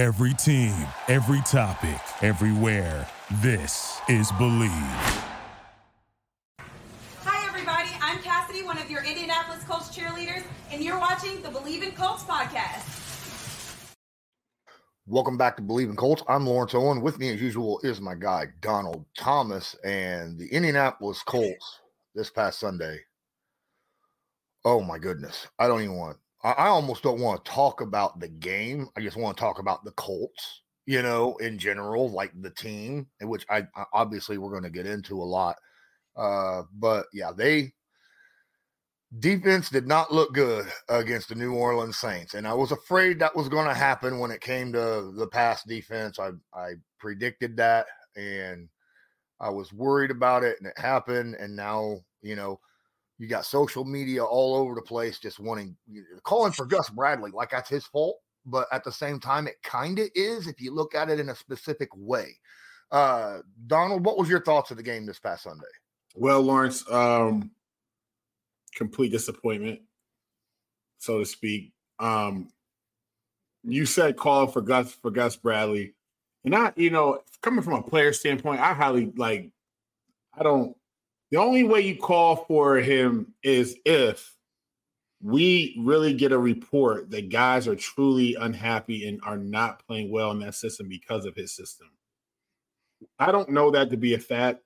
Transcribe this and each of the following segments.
Every team, every topic, everywhere. This is Bleav. Hi, everybody. I'm Cassidy, one of your Indianapolis Colts cheerleaders, and you're watching the Bleav in Colts podcast. Welcome back to Bleav in Colts. I'm Lawrence Owen. With me, as usual, is my guy, Donald Thomas, and the Indianapolis Colts this past Sunday. Oh, my goodness. I don't even want I, almost don't want to talk about the game. I just want to talk about the Colts, you know, in general, like the team, which I, I obviously we're going to get into a lot. Uh, but yeah, they defense did not look good against the New Orleans Saints, and I was afraid that was going to happen when it came to the pass defense. I I predicted that, and I was worried about it, and it happened. And now you know you got social media all over the place just wanting calling for Gus Bradley like that's his fault. But at the same time, it kind of is if you look at it in a specific way. Uh, Donald, what was your thoughts of the game this past Sunday? Well, Lawrence, um, complete disappointment, so to speak. Um, you said calling for Gus for Gus Bradley, and I, you know, coming from a player standpoint, I highly like. I don't the only way you call for him is if we really get a report that guys are truly unhappy and are not playing well in that system because of his system. I don't know that to be a fact.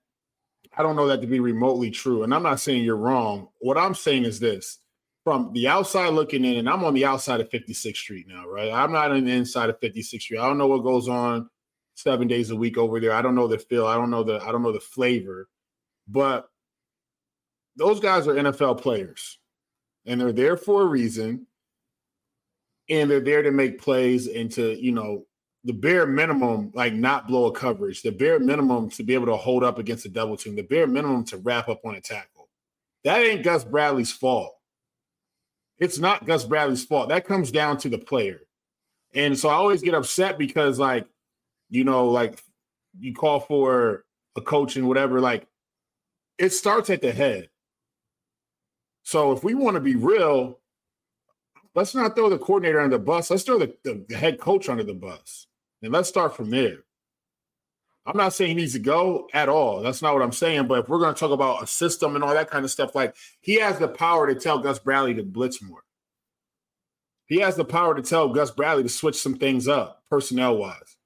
I don't know that to be remotely true. And I'm not saying you're wrong. What I'm saying is this from the outside looking in, and I'm on the outside of 56th Street now, right? I'm not on the inside of 56th Street. I don't know what goes on seven days a week over there. I don't know the feel. I don't know the I don't know the flavor. But those guys are NFL players and they're there for a reason. And they're there to make plays and to, you know, the bare minimum, like not blow a coverage, the bare mm-hmm. minimum to be able to hold up against a double team, the bare minimum to wrap up on a tackle. That ain't Gus Bradley's fault. It's not Gus Bradley's fault. That comes down to the player. And so I always get upset because, like, you know, like you call for a coach and whatever, like it starts at the head. So if we want to be real, let's not throw the coordinator under the bus. Let's throw the, the, the, head coach under the bus. And let's start from there. I'm not saying he needs to go at all. That's not what I'm saying. But if we're going to talk about a system and all that kind of stuff, like he has the power to tell Gus Bradley to blitz more. He has the power to tell Gus Bradley to switch some things up personnel wise.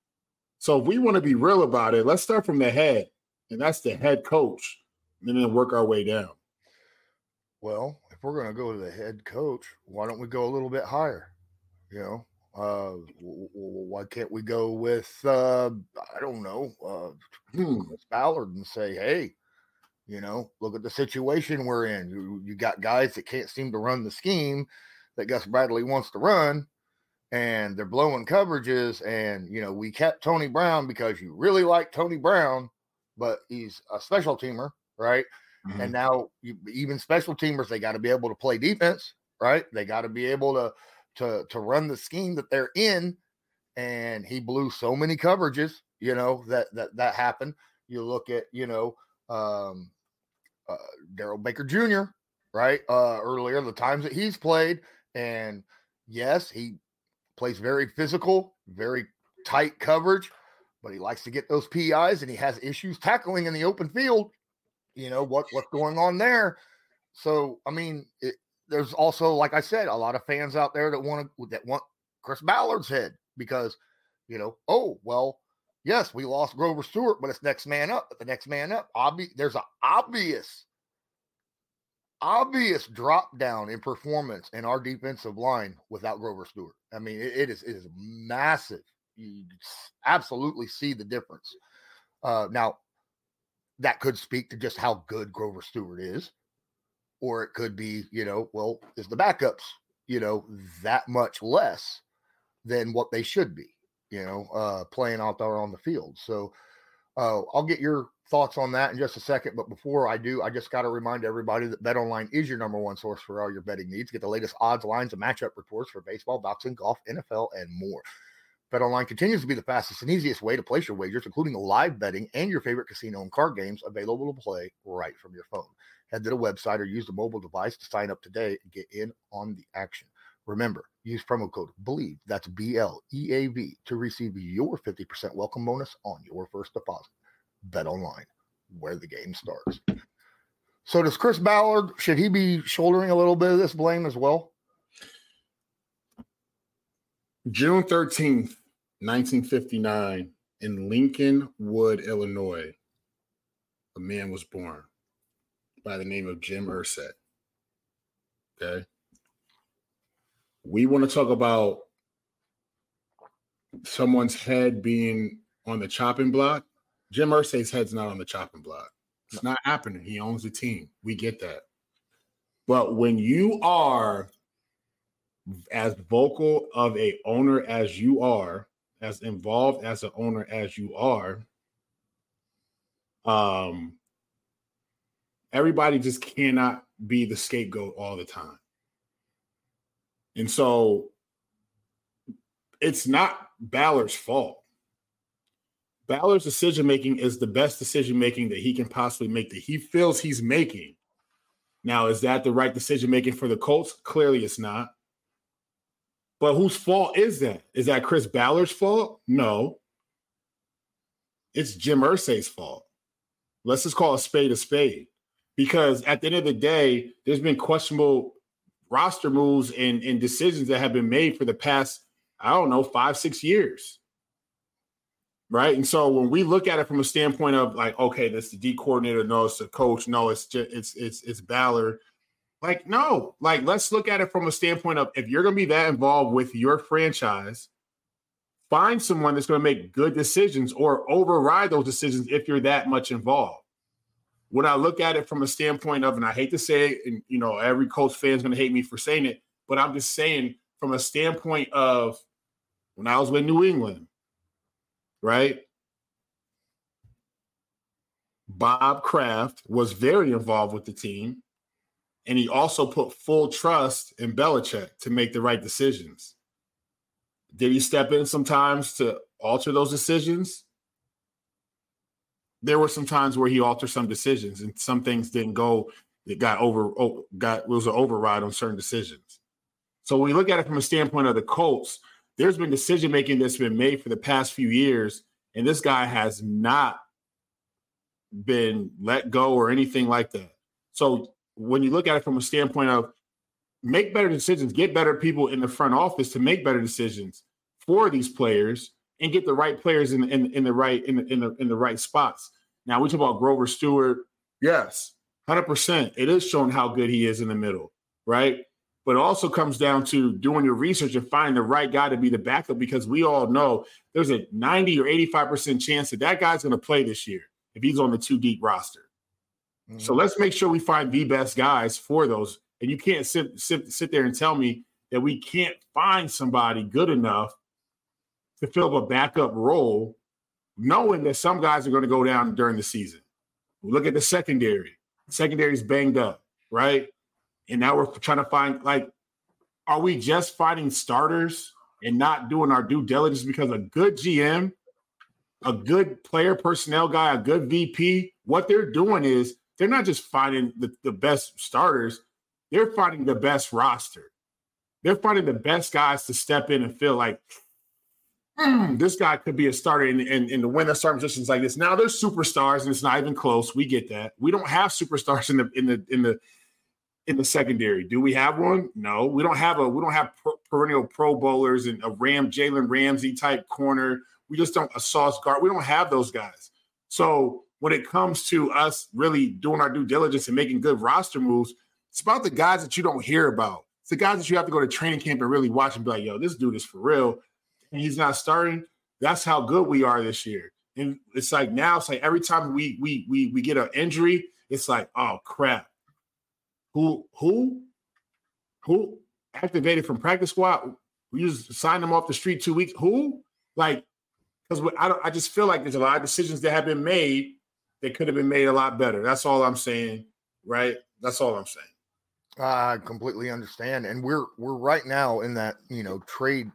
So if we want to be real about it, let's start from the head, and that's the head coach, and then work our way down. Well, if we're going to go to the head coach, why don't we go a little bit higher? You know, uh, why can't we go with uh, I don't know, uh. Ballard and say, hey, you know, look at the situation we're in. You you got guys that can't seem to run the scheme that Gus Bradley wants to run, and they're blowing coverages. And you know, we kept Tony Brown because you really like Tony Brown, but he's a special teamer, right? Mm-hmm. And now you, even special teamers, they got to be able to play defense, right? They got to be able to to to run the scheme that they're in. And he blew so many coverages, you know, that that that happened. You look at, you know, um, uh, Darrell Baker Jr. Right uh, earlier, the times that he's played, and yes, he plays very physical, very tight coverage, but he likes to get those PIs, and he has issues tackling in the open field you know what what's going on there. So i mean it, there's also like i said a lot of fans out there that want to that want chris ballard's head because you know oh well yes we lost grover stewart but it's next man up but the next man up obvi- there's an obvious obvious drop down in performance in our defensive line without grover stewart. I mean it, it is it is massive. You absolutely see the difference. Uh, now that could speak to just how good Grover Stewart is. Or it could be, you know, well, is the backups, you know, that much less than what they should be, you know, uh, playing out there on the field. So uh, I'll get your thoughts on that in just a second. But before I do, I just got to remind everybody that BetOnline is your number one source for all your betting needs. Get the latest odds, lines, and matchup reports for baseball, boxing, golf, NFL, and more. BetOnline continues to be the fastest and easiest way to place your wagers, including live betting and your favorite casino and card games available to play right from your phone. Head to the website or use the mobile device to sign up today and get in on the action. Remember, use promo code BLEAV, that's B L E A V, to receive your 50% welcome bonus on your first deposit. BetOnline, where the game starts. So, does Chris Ballard, should he be shouldering a little bit of this blame as well? June 13th, 1959, in Lincolnwood, Illinois, a man was born by the name of Jim Irsay. Okay. We want to talk about someone's head being on the chopping block. Jim Irsay's head's not on the chopping block. It's not happening. He owns the team. We get that. But when you are as vocal of a owner as you are, as involved as an owner as you are, um, everybody just cannot be the scapegoat all the time. And so it's not Ballard's fault. Ballard's decision making is the best decision making that he can possibly make that he feels he's making. Now, is that the right decision making for the Colts? Clearly, it's not. But whose fault is that? Is that Chris Ballard's fault? No. It's Jim Irsay's fault. Let's just call a spade a spade. Because at the end of the day, there's been questionable roster moves and, and decisions that have been made for the past, I don't know, five, six years. Right. And so when we look at it from a standpoint of like, okay, this the D coordinator, no, it's the coach, no, it's just it's it's it's Ballard. Like, no, like let's look at it from a standpoint of if you're gonna be that involved with your franchise, find someone that's gonna make good decisions or override those decisions if you're that much involved. When I look at it from a standpoint of, and I hate to say it, and you know, every Colts fan is gonna hate me for saying it, but I'm just saying from a standpoint of when I was with New England, right? Bob Kraft was very involved with the team, and he also put full trust in Belichick to make the right decisions. Did he step in sometimes to alter those decisions? There were some times where he altered some decisions, and some things didn't go. It got over. Got it was an override on certain decisions. So when we look at it from a standpoint of the Colts, there's been decision making that's been made for the past few years, and this guy has not been let go or anything like that. So when you look at it from a standpoint of make better decisions, get better people in the front office to make better decisions for these players and get the right players in, in, in the right in the, in the in the right spots. Now we talk about Grover Stewart. Yes, hundred percent. It is showing how good he is in the middle, right? But it also comes down to doing your research and finding the right guy to be the backup because we all know there's a 90 or 85% chance that that guy's going to play this year if he's on the two deep roster. Mm-hmm. So let's make sure we find the best guys for those. And you can't sit, sit, sit there and tell me that we can't find somebody good enough to fill up a backup role, knowing that some guys are going to go down during the season. Look at the secondary. Secondary's banged up, right? and now we're trying to find like, are we just finding starters and not doing our due diligence because a good GM, a good player personnel guy, a good VP, what they're doing is they're not just finding the, the best starters, they're finding the best roster. They're finding the best guys to step in and feel like mm, this guy could be a starter in, in, in the win the starting positions like this. Now there's superstars, and it's not even close. We get that. We don't have superstars in the in the in the in the secondary. Do we have one? No, we don't have a we don't have perennial Pro Bowlers and a Ram Jalen Ramsey type corner. We just don't a Sauce guard. We don't have those guys. So when it comes to us really doing our due diligence and making good roster moves, it's about the guys that you don't hear about. It's the guys that you have to go to training camp and really watch and be like, yo, this dude is for real. And he's not starting. That's how good we are this year. And it's like now, it's like every time we we we we get an injury, it's like, oh crap who who who activated from practice squad. We just signed them off the street two weeks. Who like because I don't I just feel like there's a lot of decisions that have been made that could have been made a lot better. That's all I'm saying. Right. That's all I'm saying. I completely understand, and we're we're right now in that you know trade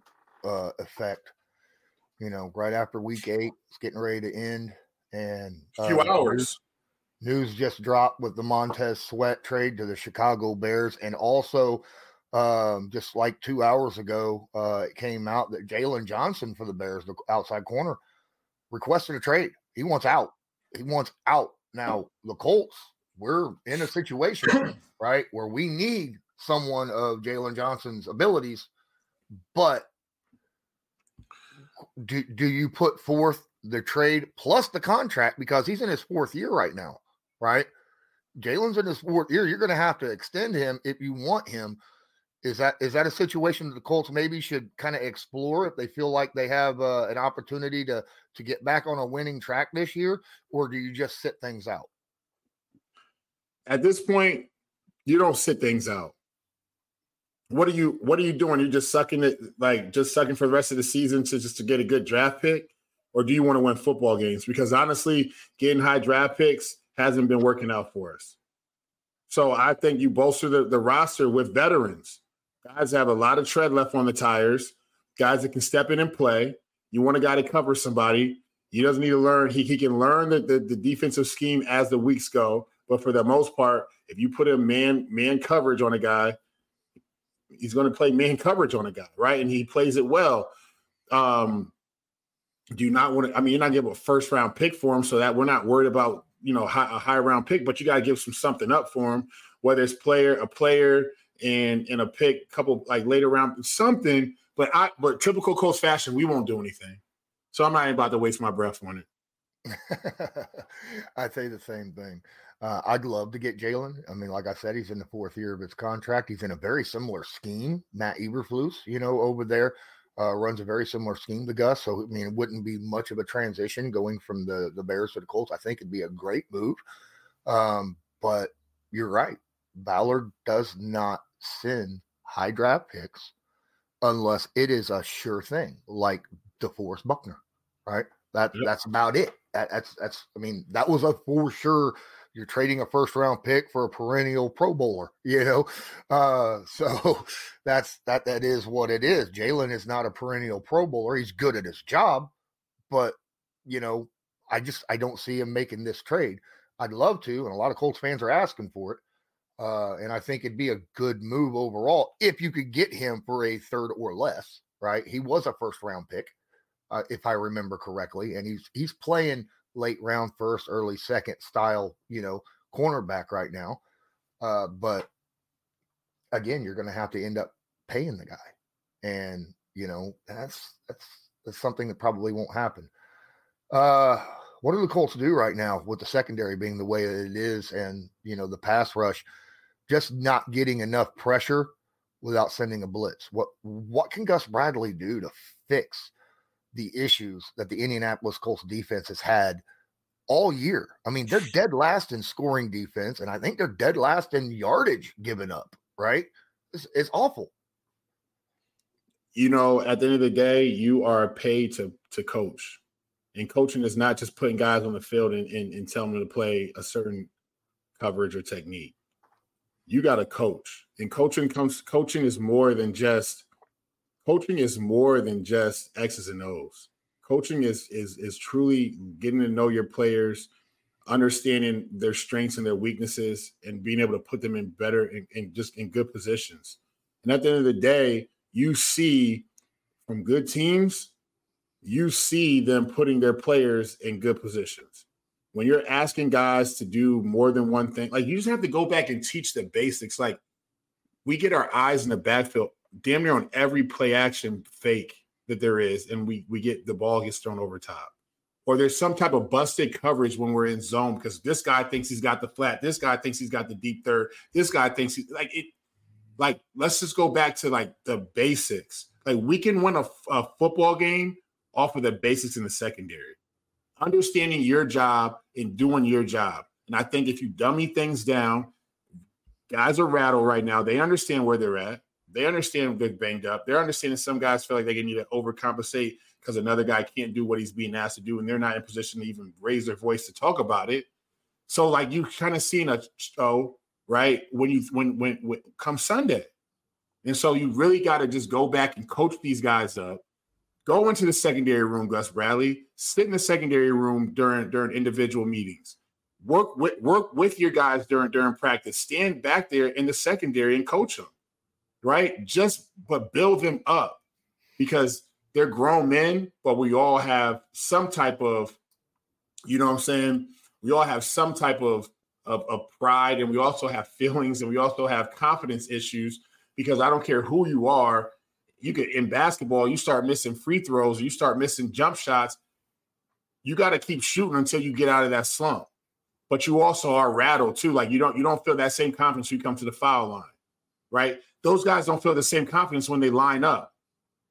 uh, effect. You know, right after week eight, it's getting ready to end, and a few uh, hours. News just dropped with the Montez Sweat trade to the Chicago Bears, and also Um, just like two hours ago, uh, it came out that Jaylon Johnson for the Bears, the outside corner, requested a trade. He wants out. He wants out. Now, the Colts, we're in a situation, right, where we need someone of Jaylon Johnson's abilities, but do, do you put forth the trade plus the contract because he's in his fourth year right now, right? Jaylon's in his fourth year. You're going to have to extend him if you want him. Is that is that a situation that the Colts maybe should kind of explore if they feel like they have uh, an opportunity to to get back on a winning track this year, or do you just sit things out? At this point, you don't sit things out. What are you What are you doing? You're just sucking it, like just sucking for the rest of the season to just to get a good draft pick, or do you want to win football games? Because honestly, getting high draft picks hasn't been working out for us. So I think you bolster the, the roster with veterans Guys have a lot of tread left on the tires. Guys that can step in and play. You want a guy to cover somebody. He doesn't need to learn. He, he can learn the, the, the defensive scheme as the weeks go. But for the most part, if you put a man man coverage on a guy, he's going to play man coverage on a guy, right? And he plays it well. Um, do you not want to? I mean, you're not giving a first round pick for him, so that we're not worried about you know high, a high round pick, but you got to give some something up for him, whether it's player a player and in a pick, couple like later round something. But I but typical Colts fashion, we won't do anything. So I'm not even about to waste my breath on it. I'd say the same thing. Uh, I'd love to get Jaylon. I mean, like I said, he's in the fourth year of his contract. He's in a very similar scheme. Matt Eberflus, you know, over there uh, runs a very similar scheme to Gus. So I mean, it wouldn't be much of a transition going from the the Bears to the Colts. I think it'd be a great move. Um, but you're right. Ballard does not send high draft picks unless it is a sure thing, like DeForest Buckner, right? That yep. that's about it. That, that's that's I mean, that was a for sure you're trading a first round pick for a perennial pro bowler, you know. Uh so that's that that is what it is. Jaylon is not a perennial pro bowler. He's good at his job, but you know, I just I don't see him making this trade. I'd love to, and a lot of Colts fans are asking for it. Uh, and I think it'd be a good move overall if you could get him for a third or less, right? He was a first round pick, uh, if I remember correctly, and he's he's playing late round first, early second style, you know, cornerback right now. Uh, but again, you're to have to end up paying the guy, and you know that's that's that's something that probably won't happen. Uh, what do the Colts do right now with the secondary being the way it is, and you know the pass rush? just not getting enough pressure without sending a blitz. What what can Gus Bradley do to fix the issues that the Indianapolis Colts defense has had all year? I mean, they're dead last in scoring defense, and I think they're dead last in yardage given up. Right? It's, it's awful. You know, at the end of the day, you are paid to to coach, and coaching is not just putting guys on the field and, and, and telling them to play a certain coverage or technique you got to coach. And coaching comes coaching is more than just coaching is more than just X's and O's. Coaching is is is truly getting to know your players, understanding their strengths and their weaknesses, and being able to put them in better and just in good positions. And at the end of the day, you see from good teams, you see them putting their players in good positions when you're asking guys to do more than one thing, like you just have to go back and teach the basics. Like we get our eyes in the backfield damn near on every play action fake that there is, and we we get the ball gets thrown over top. Or there's some type of busted coverage when we're in zone because this guy thinks he's got the flat, this guy thinks he's got the deep third, this guy thinks he's like it. Like, let's just go back to like the basics. Like, we can win a, a football game off of the basics in the secondary understanding your job and doing your job. And I think if you dummy things down, guys are rattled right now. They understand where they're at. They understand they're banged up. They're understanding some guys feel like they need to overcompensate because another guy can't do what he's being asked to do, and they're not in position to even raise their voice to talk about it. So, like you kind of seen a show, right? When you when when, when come Sunday, and so you really got to just go back and coach these guys up Go into the secondary room, Gus Bradley. Sit in the secondary room during during individual meetings. Work with work with your guys during during practice. Stand back there in the secondary and coach them. right? Just but build them up because they're grown men, but we all have some type of, you know what I'm saying? We all have some type of, of, of pride and we also have feelings and we also have confidence issues because I don't care who you are. You get in basketball, you start missing free throws, you start missing jump shots. You got to keep shooting until you get out of that slump. But you also are rattled too. Like you don't you don't feel that same confidence when you come to the foul line, right? Those guys don't feel the same confidence when they line up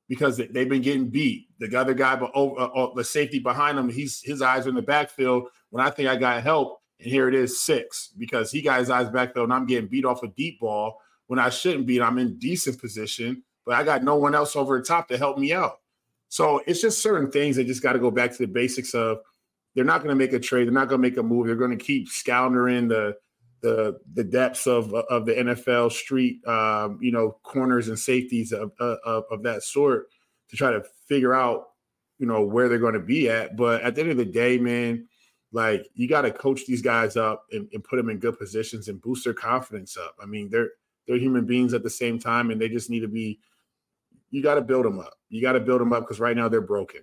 because they've been getting beat. The other guy, but oh, uh, oh, the safety behind him, he's his eyes are in the backfield. When I think I got help, and here it is six because he got his eyes backfield, and I'm getting beat off a deep ball when I shouldn't be. I'm in decent position, but I got no one else over the top to help me out. So it's just certain things that just got to go back to the basics of. They're not going to make a trade. They're not going to make a move. They're going to keep scoundering the the the depths of of the NFL street, um, you know, corners and safeties of, of of that sort to try to figure out, you know, where they're going to be at. But at the end of the day, man, like you got to coach these guys up and, and put them in good positions and boost their confidence up. I mean, they're they're human beings at the same time, and they just need to be. You got to build them up. You got to build them up because right now they're broken.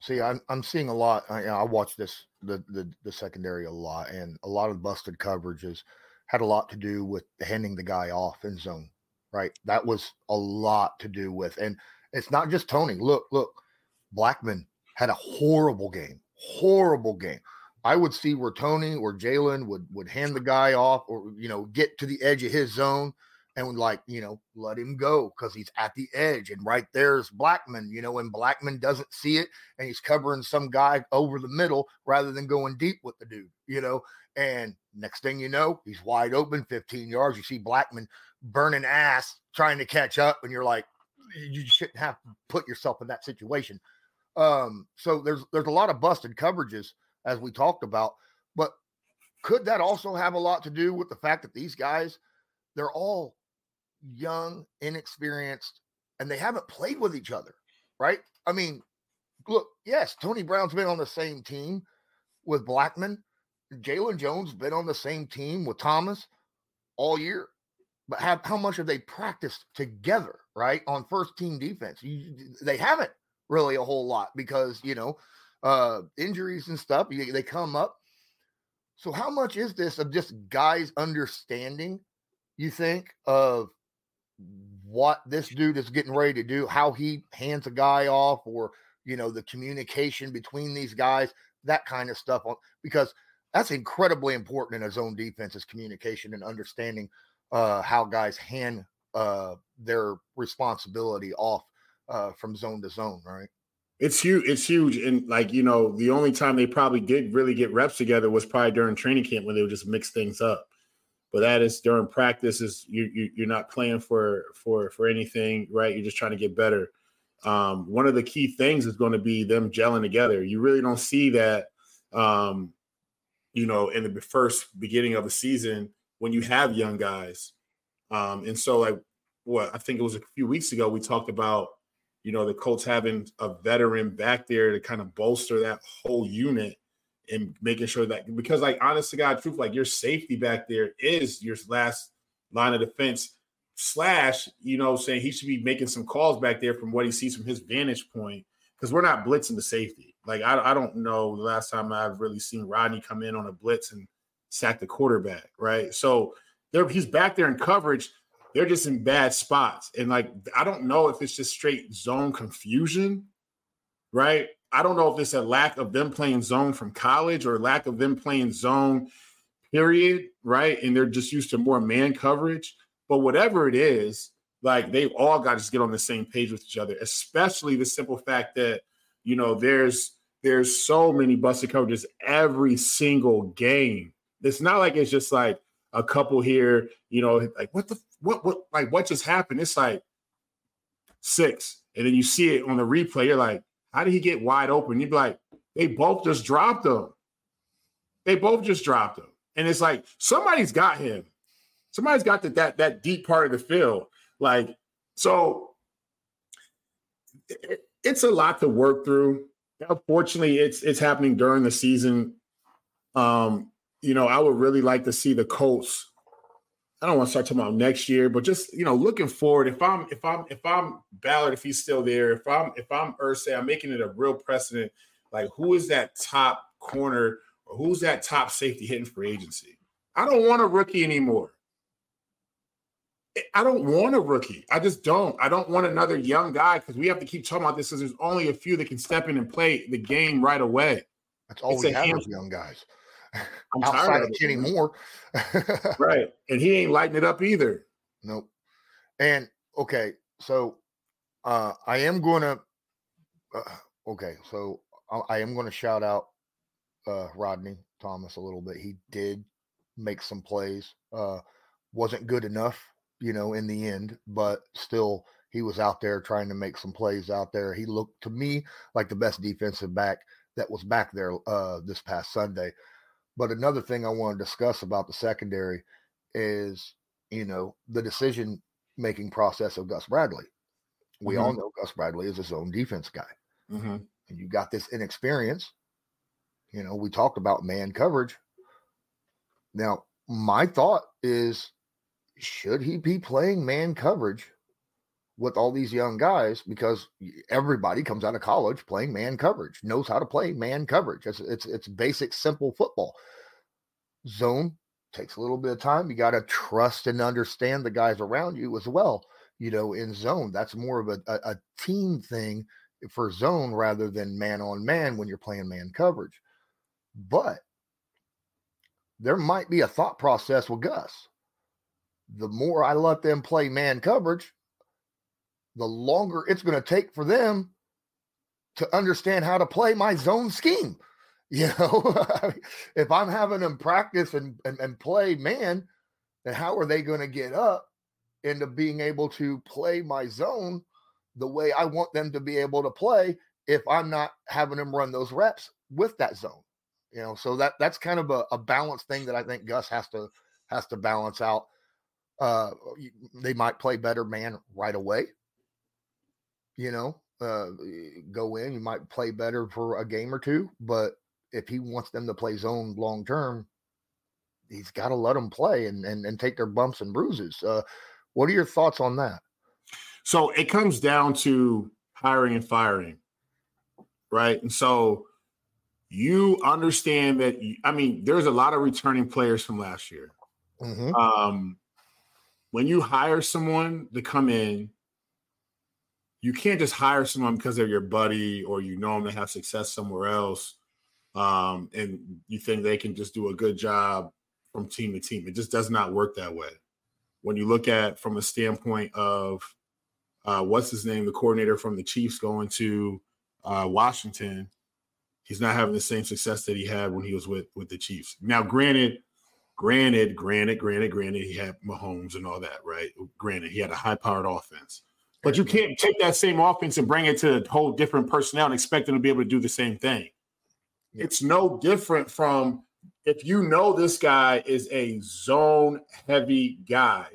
See, I'm I'm seeing a lot. I, I watch this the, the the secondary a lot, and a lot of busted coverages had a lot to do with handing the guy off in zone. Right, that was a lot to do with, and it's not just Tony. Look, look, Blackmon had a horrible game, horrible game. I would see where Tony or Jaylon would would hand the guy off, or you know, get to the edge of his zone, and like, you know, let him go because he's at the edge. And right there's Blackmon you know, and Blackmon doesn't see it and he's covering some guy over the middle rather than going deep with the dude, you know. And next thing you know, he's wide open 15 yards. You see Blackmon burning ass trying to catch up, and you're like, you shouldn't have to put yourself in that situation. Um, so there's there's a lot of busted coverages as we talked about, but could that also have a lot to do with the fact that these guys they're all young, inexperienced, and they haven't played with each other, right? I mean, look, yes, Tony Brown's been on the same team with Blackmon. Jaylon Jones been on the same team with Thomas all year. But have how much have they practiced together, right? On first team defense. You, they haven't really a whole lot because, you know, uh injuries and stuff, they come up. So how much is this of just guys understanding, you think, of what this dude is getting ready to do, how he hands a guy off, or you know, the communication between these guys, that kind of stuff. Because that's incredibly important in a zone defense is communication and understanding uh, how guys hand uh, their responsibility off uh, from zone to zone, right? It's huge. It's huge, and like you know, the only time they probably did really get reps together was probably during training camp when they would just mix things up but that is during practice is you, you you're not playing for for for anything right? You're just trying to get better. Um, one of the key things is going to be them gelling together. You really don't see that um, you know in the first beginning of the season when you have young guys. Um, and so like what i think it was a few weeks ago we talked about you know the colts having a veteran back there to kind of bolster that whole unit and making sure that because like honest to God truth, like your safety back there is your last line of defense. Slash, you know, saying he should be making some calls back there from what he sees from his vantage point because we're not blitzing the safety. Like I, I don't know the last time I've really seen Rodney come in on a blitz and sack the quarterback, right? So there he's back there in coverage. They're just in bad spots, and like I don't know if it's just straight zone confusion, right? I don't know if it's a lack of them playing zone from college or lack of them playing zone, period, right? And they're just used to mm-hmm. more man coverage. But whatever it is, like they've all got to just get on the same page with each other, especially the simple fact that, you know, there's there's so many busted coverages every single game. It's not like it's just like a couple here, you know, like what the what what like what just happened? It's like six. And then you see it on the replay, you're like, how did he get wide open? You'd be like, they both just dropped him. They both just dropped him. And it's like somebody's got him. Somebody's got the, that that deep part of the field. Like, so it, it's a lot to work through. Unfortunately, it's it's happening during the season. Um, you know, I would really like to see the Colts I don't want to start talking about next year, but just you know, looking forward. If I'm if I'm if I'm Ballard, if he's still there, if I'm if I'm Irsay, I'm making it a real precedent. Like, who is that top corner or who's that top safety hitting for agency? I don't want a rookie anymore. I don't want a rookie. I just don't. I don't want another young guy because we have to keep talking about this because there's only a few that can step in and play the game right away. That's all it's we have is young guys. I'm outside of Kenny Moore. right. And he ain't lighting it up either. Nope. And okay, so uh I am gonna uh, okay, so I, I am gonna shout out uh Rodney Thomas a little bit. He did make some plays. Uh wasn't good enough, you know, in the end, but still he was out there trying to make some plays out there. He looked to me like the best defensive back that was back there uh this past Sunday. But another thing I want to discuss about the secondary is, you know, the decision making process of Gus Bradley. We mm-hmm. all know Gus Bradley is his own defense guy. Mm-hmm. And you got this inexperience. You know, we talked about man coverage. Now, my thought is should he be playing man coverage with all these young guys because everybody comes out of college playing man coverage, knows how to play man coverage. It's it's it's basic simple football. Zone takes a little bit of time. You got to trust and understand the guys around you as well. You know, in zone, that's more of a, a, a team thing for zone rather than man on man when you're playing man coverage. But there might be a thought process with Gus. The more I let them play man coverage, the longer it's going to take for them to understand how to play my zone scheme. You know, if I'm having them practice and, and, and play man, then how are they going to get up into being able to play my zone the way I want them to be able to play if I'm not having them run those reps with that zone? You know, so that that's kind of a, a thing that I think Gus has to has to balance out. Uh, they might play better man right away you know, uh, go in. You might play better for a game or two, but if he wants them to play zone long term, he's got to let them play and, and and take their bumps and bruises. Uh, what are your thoughts on that? So it comes down to hiring and firing, right? And so you understand that. I mean, there's a lot of returning players from last year. Mm-hmm. Um, when you hire someone to come in you can't just hire someone because they're your buddy or you know them to have success somewhere else um, and you think they can just do a good job from team to team. It just does not work that way. When you look at from a standpoint of uh, what's his name, the coordinator from the Chiefs going to uh, Washington, he's not having the same success that he had when he was with with the Chiefs. Now, granted, granted, granted, granted, granted, he had Mahomes and all that, right? Granted, he had a high powered offense. But you can't take that same offense and bring it to a whole different personnel and expect them to be able to do the same thing. Yeah. It's no different from if you know this guy is a zone heavy guy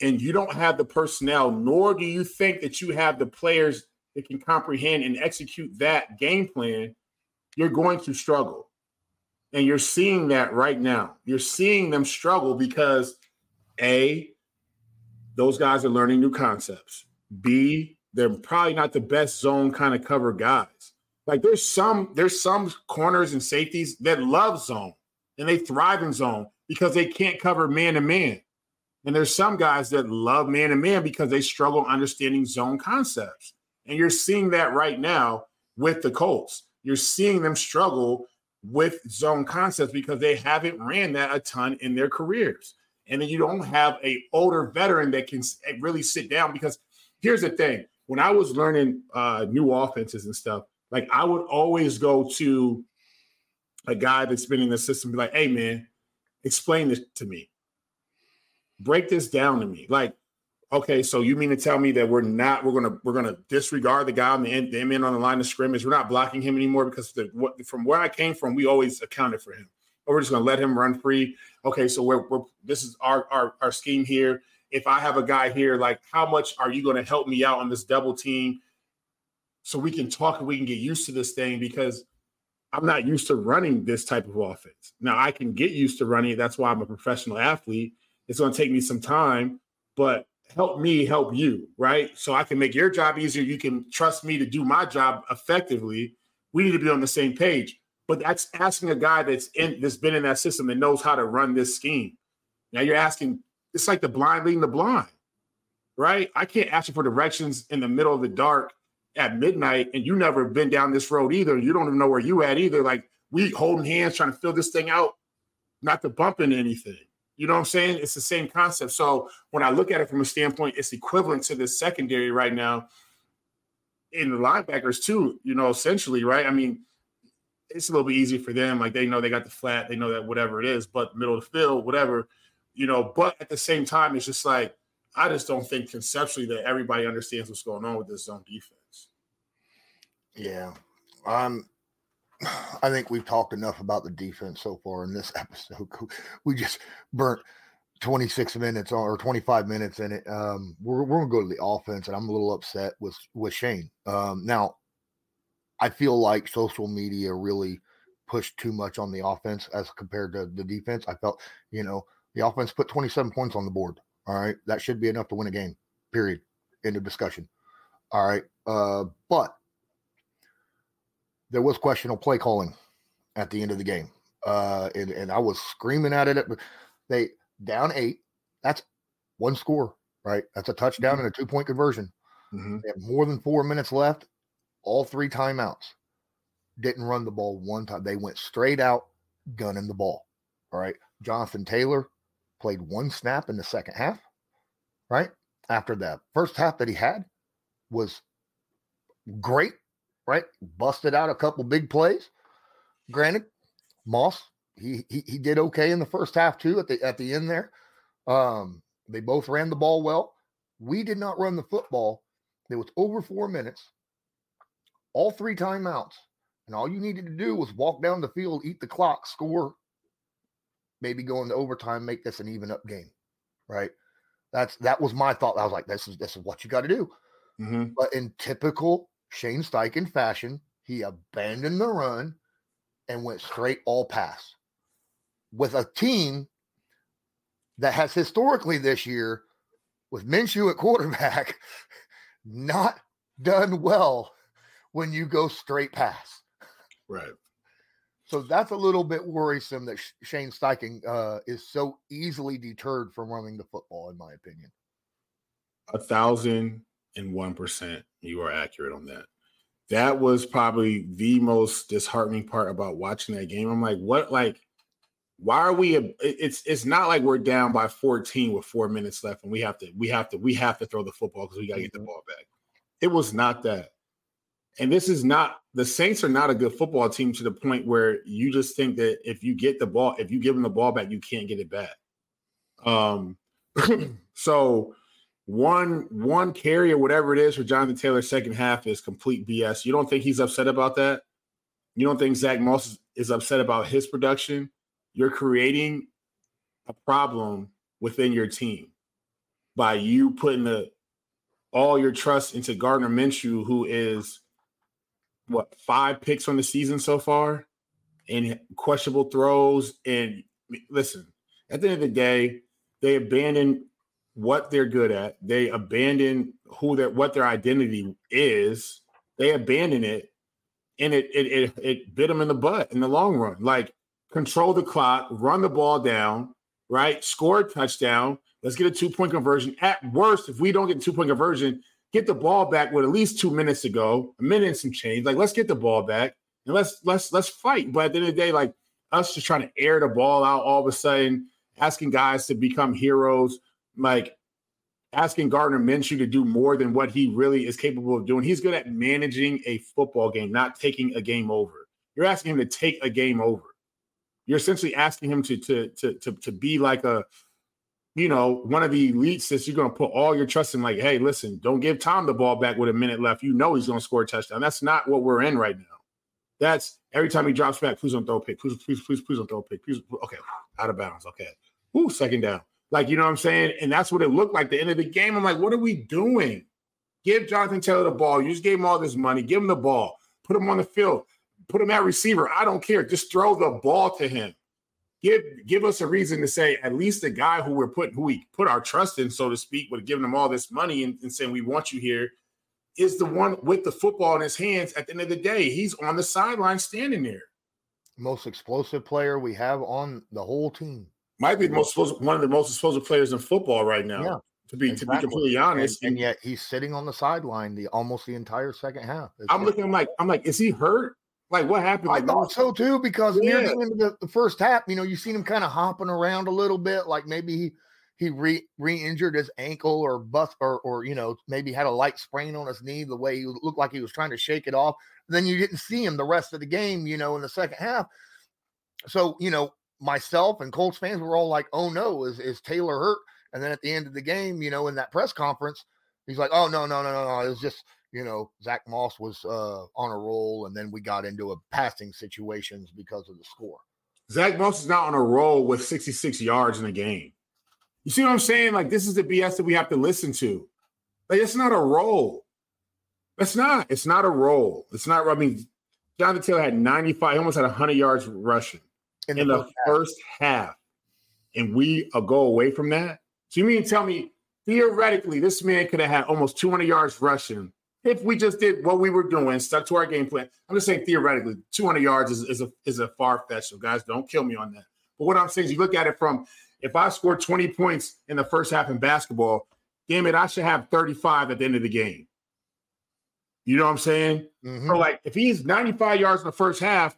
and you don't have the personnel, nor do you think that you have the players that can comprehend and execute that game plan, you're going to struggle. And you're seeing that right now. You're seeing them struggle because A, those guys are learning new concepts. B, they're probably not the best zone kind of cover guys. Like there's some there's some corners and safeties that love zone and they thrive in zone because they can't cover man to man. And there's some guys that love man to man because they struggle understanding zone concepts. And you're seeing that right now with the Colts. You're seeing them struggle with zone concepts because they haven't ran that a ton in their careers and then you don't have a older veteran that can eh, really sit down because here's the thing when i was learning uh, new offenses and stuff like i would always go to a guy that's been in the system be like hey man explain this to me. Break this down to me. Like okay so you mean to tell me that we're not we're gonna we're gonna disregard the guy on the end the man on the line of scrimmage? We're not blocking him anymore because the, what, from where i came from we always accounted for him. Or we're just to let him run free. Okay, so we're, we're this is our, our our scheme here. If I have a guy here, like how much are you going to help me out on this double team, so we can talk and we can get used to this thing because I'm not used to running this type of offense. Now I can get used to running. That's why I'm a professional athlete. It's going to take me some time, but help me help you, right? So I can make your job easier. You can trust me to do my job effectively. We need to be on the same page. But that's asking a guy that's in that's been in that system that knows how to run this scheme. Now you're asking, it's like the blind leading the blind, right? I can't ask you for directions in the middle of the dark at midnight, and you never been down this road either. You don't even know where you at either. Like we holding hands trying to fill this thing out, not to bump into anything. You know what I'm saying? It's the same concept. So when I look at it from a standpoint, it's equivalent to the secondary right now in the linebackers too, you know, essentially, right? I mean, it's a little bit easier for them. Like they know they got the flat, they know that whatever it is, but middle of the field, whatever, you know, but at the same time, it's just like I just don't think conceptually that everybody understands what's going on with this zone defense. Yeah. Um I think we've talked enough about the defense so far in this episode. We just burnt 26 minutes or 25 minutes in it. Um, we're, we're gonna go to the offense, and I'm a little upset with with Shane. Um, now, I feel like social media really pushed too much on the offense as compared to the defense. I felt, you know, the offense put 27 points on the board. All right, that should be enough to win a game. Period. End of discussion. All right, uh, but there was questionable play calling at the end of the game. Uh, and, and I was screaming at it. They down eight. That's one score, right? That's a touchdown mm-hmm. and a two point conversion. Mm-hmm. They have more than four minutes left. All three timeouts. Didn't run the ball one time. They went straight out, gunning the ball. All right. Jonathan Taylor played one snap in the second half, right? After that first half that he had was great right? Busted out a couple big plays. Granted, Moss he, he he did okay in the first half too at the at the end there. Um, they both ran the ball well. We did not run the football. It was over four minutes, all three timeouts, and all you needed to do was walk down the field, eat the clock, score, maybe go into overtime, make this an even up game, right? That's that was my thought. I was like, this is this is what you got to do. Mm-hmm. But in typical Shane Steichen fashion, he abandoned the run and went straight all pass with a team that has historically this year, with Minshew at quarterback, not done well when you go straight pass. Right. So that's a little bit worrisome that Shane Steichen uh, is so easily deterred from running the football, in my opinion. A thousand and one percent, you are accurate on that. That was probably the most disheartening part about watching that game. I'm like, what? Like, why are we? It's it's not like we're down by 14 with four minutes left, and we have to we have to we have to throw the football because we got to get the mm-hmm. ball back. It was not that. And this is not the Saints are not a good football team to the point where you just think that if you get the ball, if you give them the ball back, you can't get it back. Um, so one one carry or whatever it is for Jonathan Taylor second half is complete BS. You don't think he's upset about that? You don't think Zach Moss is upset about his production? You're creating a problem within your team by you putting the all your trust into Gardner Minshew, who is what five picks on the season so far, and questionable throws. And listen, at the end of the day, they abandon what they're good at. They abandon who their what their identity is. They abandon it, and it it it, it bit them in the butt in the long run. Like control the clock, run the ball down, right? Score a touchdown. Let's get a two point conversion. At worst, if we don't get a two point conversion, get the ball back with at least two minutes to go, a minute and some change. Like let's get the ball back and let's let's let's fight. But at the end of the day, like us just trying to air the ball out all of a sudden, asking guys to become heroes like asking Gardner Minshew to do more than what he really is capable of doing. He's good at managing a football game, not taking a game over. You're asking him to take a game over. You're essentially asking him to to to to, to be like a you know, one of the elites that you're going to put all your trust in, like, hey, listen, don't give Tom the ball back with a minute left. You know he's going to score a touchdown. That's not what we're in right now. That's every time he drops back, please don't throw a pick. Please, please, please, please don't throw a pick. Please, okay, out of bounds. Okay. Ooh, second down. Like, you know what I'm saying? And that's what it looked like the end of the game. I'm like, what are we doing? Give Jonathan Taylor the ball. You just gave him all this money. Give him the ball. Put him on the field. Put him at receiver. I don't care. Just throw the ball to him. Give give us a reason to say at least the guy who we're putting who we put our trust in, so to speak, with giving them all this money and, and saying we want you here, is the one with the football in his hands. At the end of the day, he's on the sideline standing there. Most explosive player we have on the whole team. Might be the most one of the most explosive players in football right now. Yeah. To be Exactly. to be completely honest, and, and yet he's sitting on the sideline the almost the entire second half. It's I'm looking. I'm like, I'm like, is he hurt? Like, what happened? I thought so too because near Yeah. the end of the, the first half, you know, you seen him kind of hopping around a little bit, like maybe he he re re-injured his ankle or bust or or you know maybe had a light sprain on his knee the way he looked like he was trying to shake it off. Then you didn't see him the rest of the game, you know, in the second half. So you know, myself and Colts fans were all like, "Oh no, is is Taylor hurt?" And then at the end of the game, you know, in that press conference, he's like, "Oh no, no, no, no, no, it was just." You know, Zach Moss was uh, on a roll, and then we got into a passing situations because of the score. Zach Moss is not on a roll with 66 yards in a game. You see what I'm saying? Like, this is the BS that we have to listen to. Like, it's not a roll. That's not. It's not a roll. It's not. I mean, Jonathan Taylor had 95. He almost had 100 yards rushing In in the first half. half, and we uh, go away from that. So you mean tell me theoretically this man could have had almost 200 yards rushing if we just did what we were doing, stuck to our game plan? I'm just saying theoretically, 200 yards is, is a is a far fetch. So guys, don't kill me on that. But what I'm saying is, you look at it from if I score 20 points in the first half in basketball, damn it, I should have 35 at the end of the game. You know what I'm saying? Mhm. So like if he's 95 yards in the first half,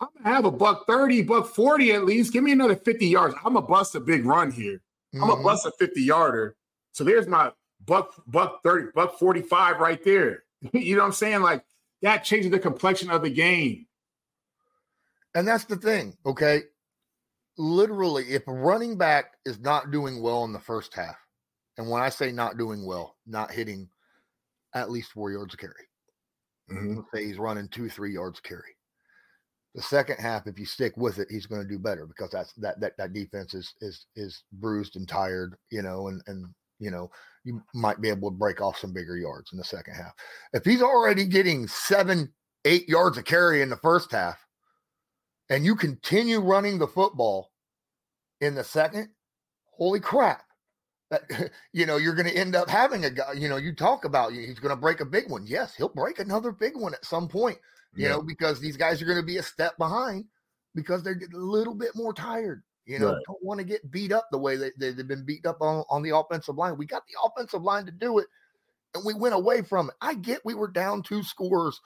I'm gonna have a buck 30, buck 40 at least. Give me another 50 yards. I'm gonna bust a big run here. I'm gonna Mhm. bust a 50 yarder. So there's my buck, buck 30, buck 45 right there. you know what I'm saying? Like that changes the complexion of the game. And that's the thing, okay? Literally, if a running back is not doing well in the first half, and when I say not doing well, not hitting at least four yards a carry, Mhm. say he's running two, three yards carry. The second half, if you stick with it, he's going to do better because that's that that that defense is is is bruised and tired, you know, and and you know you might be able to break off some bigger yards in the second half. If he's already getting seven, eight yards a carry in the first half, and you continue running the football in the second, holy crap. That, you know, you're going to end up having a guy, you know, you talk about he's going to break a big one. Yes, he'll break another big one at some point, you Yeah. know, because these guys are going to be a step behind because they're getting a little bit more tired. You know, Right. don't want to get beat up the way they, they, they've been beat up on, on the offensive line. We got the offensive line to do it, and we went away from it. I get we were down two scores,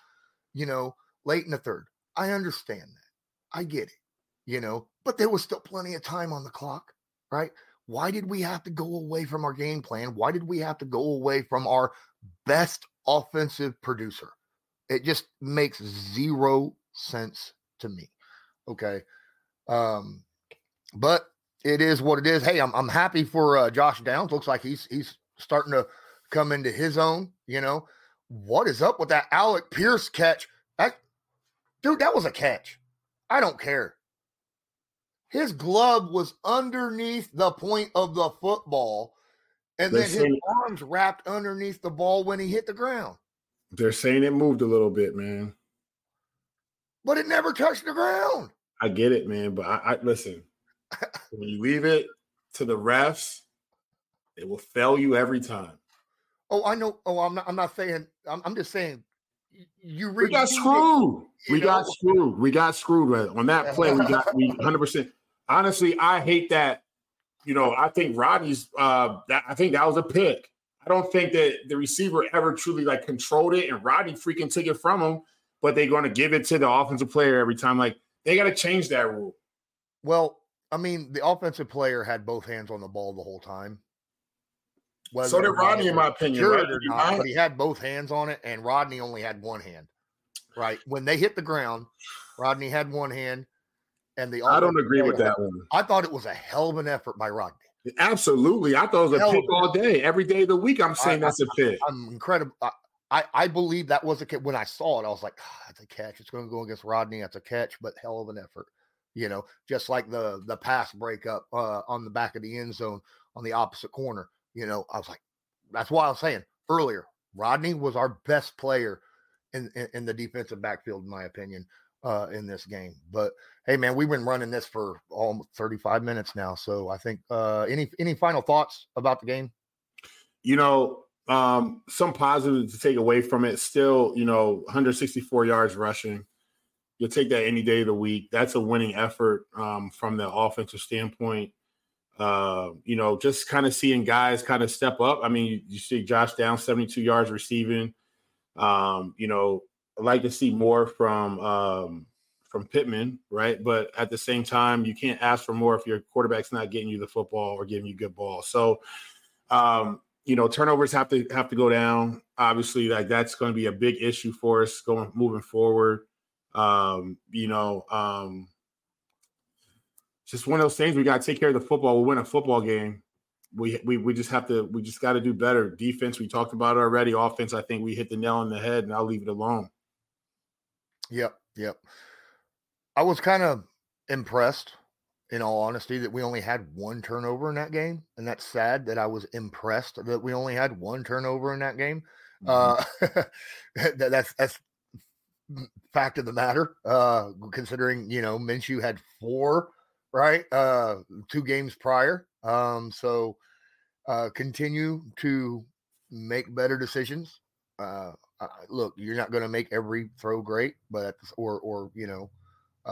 you know, late in the third. I understand that. I get it, you know, but there was still plenty of time on the clock, right? Why did we have to go away from our game plan? Why did we have to go away from our best offensive producer? It just makes zero sense to me. Okay. Um, but it is what it is. Hey, I'm I'm happy for uh, Josh Downs. Looks like he's he's starting to come into his own. You know, what is up with that Alec Pierce catch? That dude, that was a catch. I don't care. His glove was underneath the point of the football, and then his arms wrapped underneath the ball when he hit the ground. They're saying it moved a little bit, man. But it never touched the ground. I get it, man. But I, I listen. When you leave it to the refs, it will fail you every time. Oh, I know. Oh, I'm not. I'm not saying. I'm, I'm just saying. You We got screwed. you We got screwed. We got screwed man. on that play. We got we 100. percent Honestly, I hate that. You know, I think Rodney's. Uh, that I think that was a pick. I don't think that the receiver ever truly like controlled it, and Rodney freaking took it from him. But they're going to give it to the offensive player every time. Like they got to change that rule. Well, I mean, the offensive player had both hands on the ball the whole time. Whether So did Rodney, in my opinion, right? he not, but he had both hands on it, and Rodney only had one hand. Right when they hit the ground, Rodney had one hand, and the I don't agree with that one. I thought it was a hell of an effort by Rodney. Absolutely. I thought it was a Hell pick a- all day. Every day of the week, I'm saying I- that's a pick. I'm incredible. I, I, I believe that was a catch. When I saw it, I was like, ah, that's a catch. It's going to go against Rodney. That's a catch, but hell of an effort. You know, just like the the pass breakup uh, on the back of the end zone on the opposite corner. You know, I was like, that's why I was saying earlier, Rodney was our best player in, in, in the defensive backfield, in my opinion. uh, in this game. But hey, man, we've been running this for almost 35 minutes now. So I think uh, any any final thoughts about the game? You know, um, some positives to take away from it. Still, you know, 164 yards rushing. You'll take that any day of the week. That's a winning effort um, from the offensive standpoint. Uh, you know, just kind of seeing guys kind of step up. I mean, you, you see Josh down 72 yards receiving. Um, you know, I'd like to see more from um, from Pittman, right? But at the same time, you can't ask for more if your quarterback's not getting you the football or giving you good ball. So, um, you know, turnovers have to have to go down. Obviously, like that's going to be a big issue for us going moving forward. Um, you know, um, just one of those things we got to take care of the football. We win a football game. We, we we just have to we just got to do better. Defense, we talked about it already. Offense, I think we hit the nail on the head, and I'll leave it alone. Yep, yep. I was kind of impressed, in all honesty, that we only had one turnover in that game, and that's sad that I was impressed that we only had one turnover in that game. Mm-hmm. Uh, that, that's that's fact of the matter. Uh, considering you know Minshew had four right? Uh, two games prior. Um, so uh, continue to make better decisions. Uh, look, you're not going to make every throw great, but or or you know,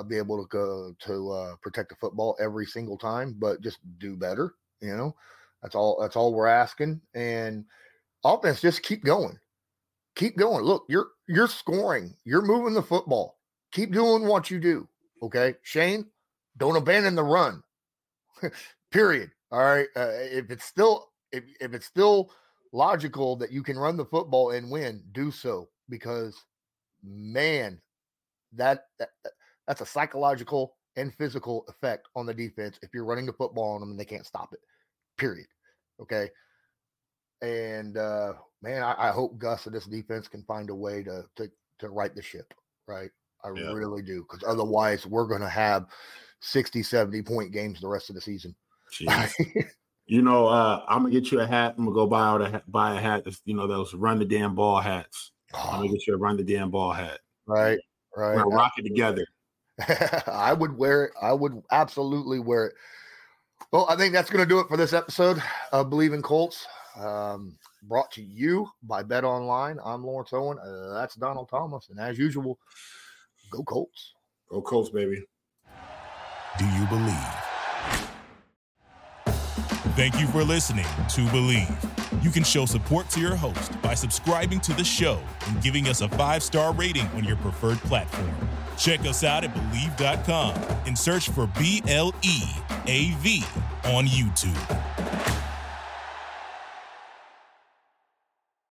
be able to go to uh, protect the football every single time, but just do better. You know, that's all. That's all we're asking. And offense, just keep going, keep going. Look, you're you're scoring, you're moving the football. Keep doing what you do. Okay, Shane, don't abandon the run. Period. All right. Uh, if it's still if, if it's still logical that you can run the football and win, do so because man, that, that that's a psychological and physical effect on the defense if you're running the football on them and they can't stop it. Period. Okay. And uh man, I, I hope Gus and this defense can find a way to to to right the ship, right? I yeah. really do. Because otherwise we're gonna have 60, 70 point games the rest of the season. you know, uh, I'm gonna get you a hat. I'm gonna go buy out a buy a hat. That's, you know, those run the damn ball hats. Oh. I'm gonna get you a run the damn ball hat. Right, right. We're rock it together. I would wear it. I would absolutely wear it. Well, I think that's going to do it for this episode of Bleav in Colts. Um, brought to you by BetOnline. I'm Lawrence Owen. Uh, that's Donald Thomas. And as usual, go Colts. Go Colts, baby do you believe? Thank you for listening to Bleav. You can show support to your host by subscribing to the show and giving us a five star rating on your preferred platform. Check us out at Bleav.com and search for B L E A V on YouTube.